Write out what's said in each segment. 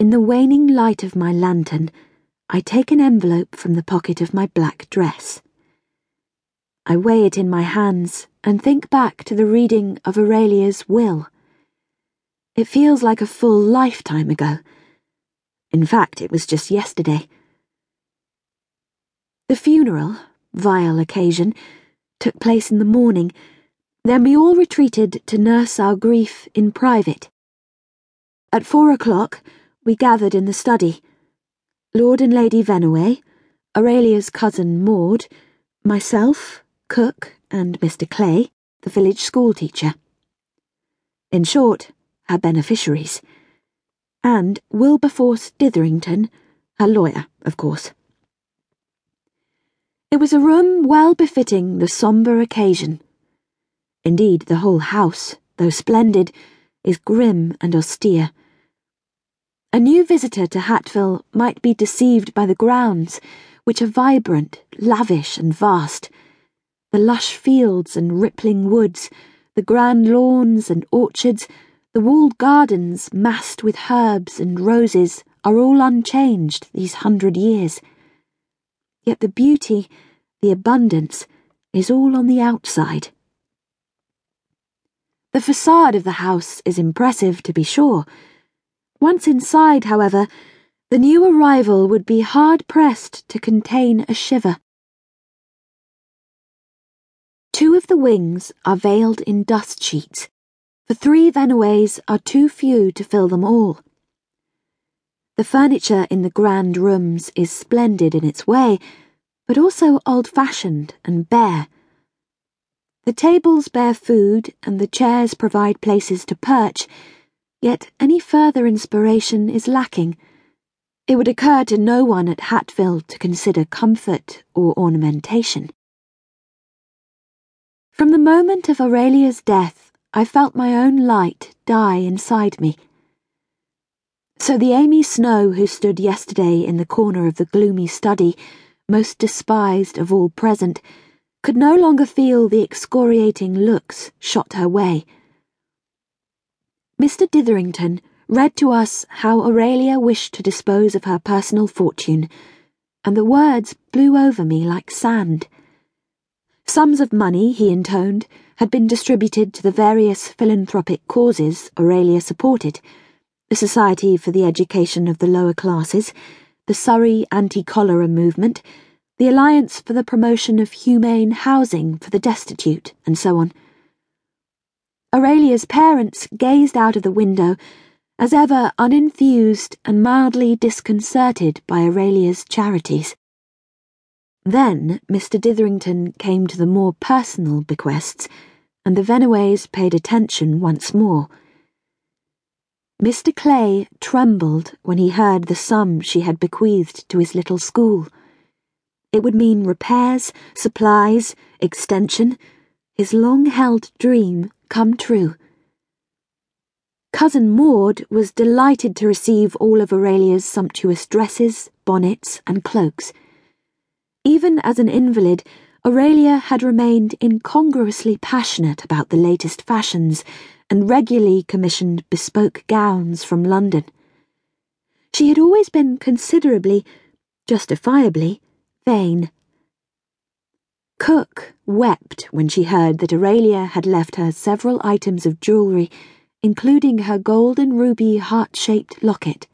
In the waning light of my lantern, I take an envelope from the pocket of my black dress. I weigh it in my hands and think back to the reading of Aurelia's will. It feels like a full lifetime ago. In fact, it was just yesterday. The funeral, vile occasion, took place in the morning. Then we all retreated to nurse our grief in private. At four o'clock, we gathered in the study. Lord and Lady Vennaway, Aurelia's cousin Maud, myself, cook, and Mr. Clay, the village schoolteacher. In short, her beneficiaries. And Wilberforce Ditherington, her lawyer, of course. It was a room well befitting the sombre occasion. Indeed, the whole house, though splendid, is grim and austere. A new visitor to Hatville might be deceived by the grounds, which are vibrant, lavish, and vast. The lush fields and rippling woods, the grand lawns and orchards, the walled gardens massed with herbs and roses are all unchanged these hundred years. Yet the beauty, the abundance, is all on the outside. The facade of the house is impressive, to be sure once inside, however, the new arrival would be hard pressed to contain a shiver. Two of the wings are veiled in dust sheets, for three Vennaways are too few to fill them all. The furniture in the grand rooms is splendid in its way, but also old fashioned and bare. The tables bear food and the chairs provide places to perch Yet any further inspiration is lacking. It would occur to no one at Hatville to consider comfort or ornamentation. From the moment of Aurelia's death, I felt my own light die inside me. So the Amy Snow who stood yesterday in the corner of the gloomy study, most despised of all present, could no longer feel the excoriating looks shot her way. Mr. Ditherington read to us how Aurelia wished to dispose of her personal fortune, and the words blew over me like sand. Sums of money, he intoned, had been distributed to the various philanthropic causes Aurelia supported the Society for the Education of the Lower Classes, the Surrey Anti Cholera Movement, the Alliance for the Promotion of Humane Housing for the Destitute, and so on. Aurelia's parents gazed out of the window, as ever uninfused and mildly disconcerted by Aurelia's charities. Then Mr. Ditherington came to the more personal bequests, and the Vennaways paid attention once more. Mr. Clay trembled when he heard the sum she had bequeathed to his little school. It would mean repairs, supplies, extension, his long held dream come true. Cousin Maud was delighted to receive all of Aurelia's sumptuous dresses, bonnets, and cloaks. Even as an invalid, Aurelia had remained incongruously passionate about the latest fashions and regularly commissioned bespoke gowns from London. She had always been considerably, justifiably, vain. Cook wept when she heard that Aurelia had left her several items of jewellery, including her gold and ruby heart shaped locket.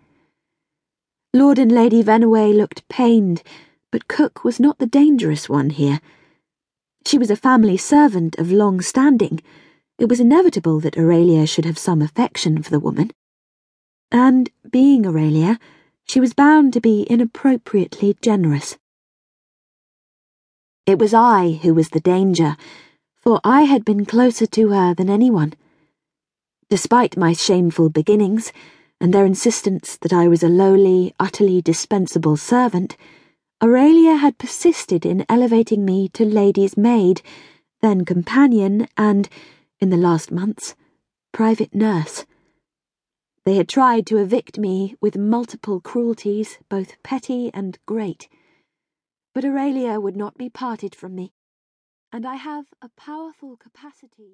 Lord and Lady Vennaway looked pained, but Cook was not the dangerous one here. She was a family servant of long standing. It was inevitable that Aurelia should have some affection for the woman. And, being Aurelia, she was bound to be inappropriately generous. It was I who was the danger, for I had been closer to her than anyone. Despite my shameful beginnings, and their insistence that I was a lowly, utterly dispensable servant, Aurelia had persisted in elevating me to lady's maid, then companion, and, in the last months, private nurse. They had tried to evict me with multiple cruelties, both petty and great. But Aurelia would not be parted from me, and I have a powerful capacity.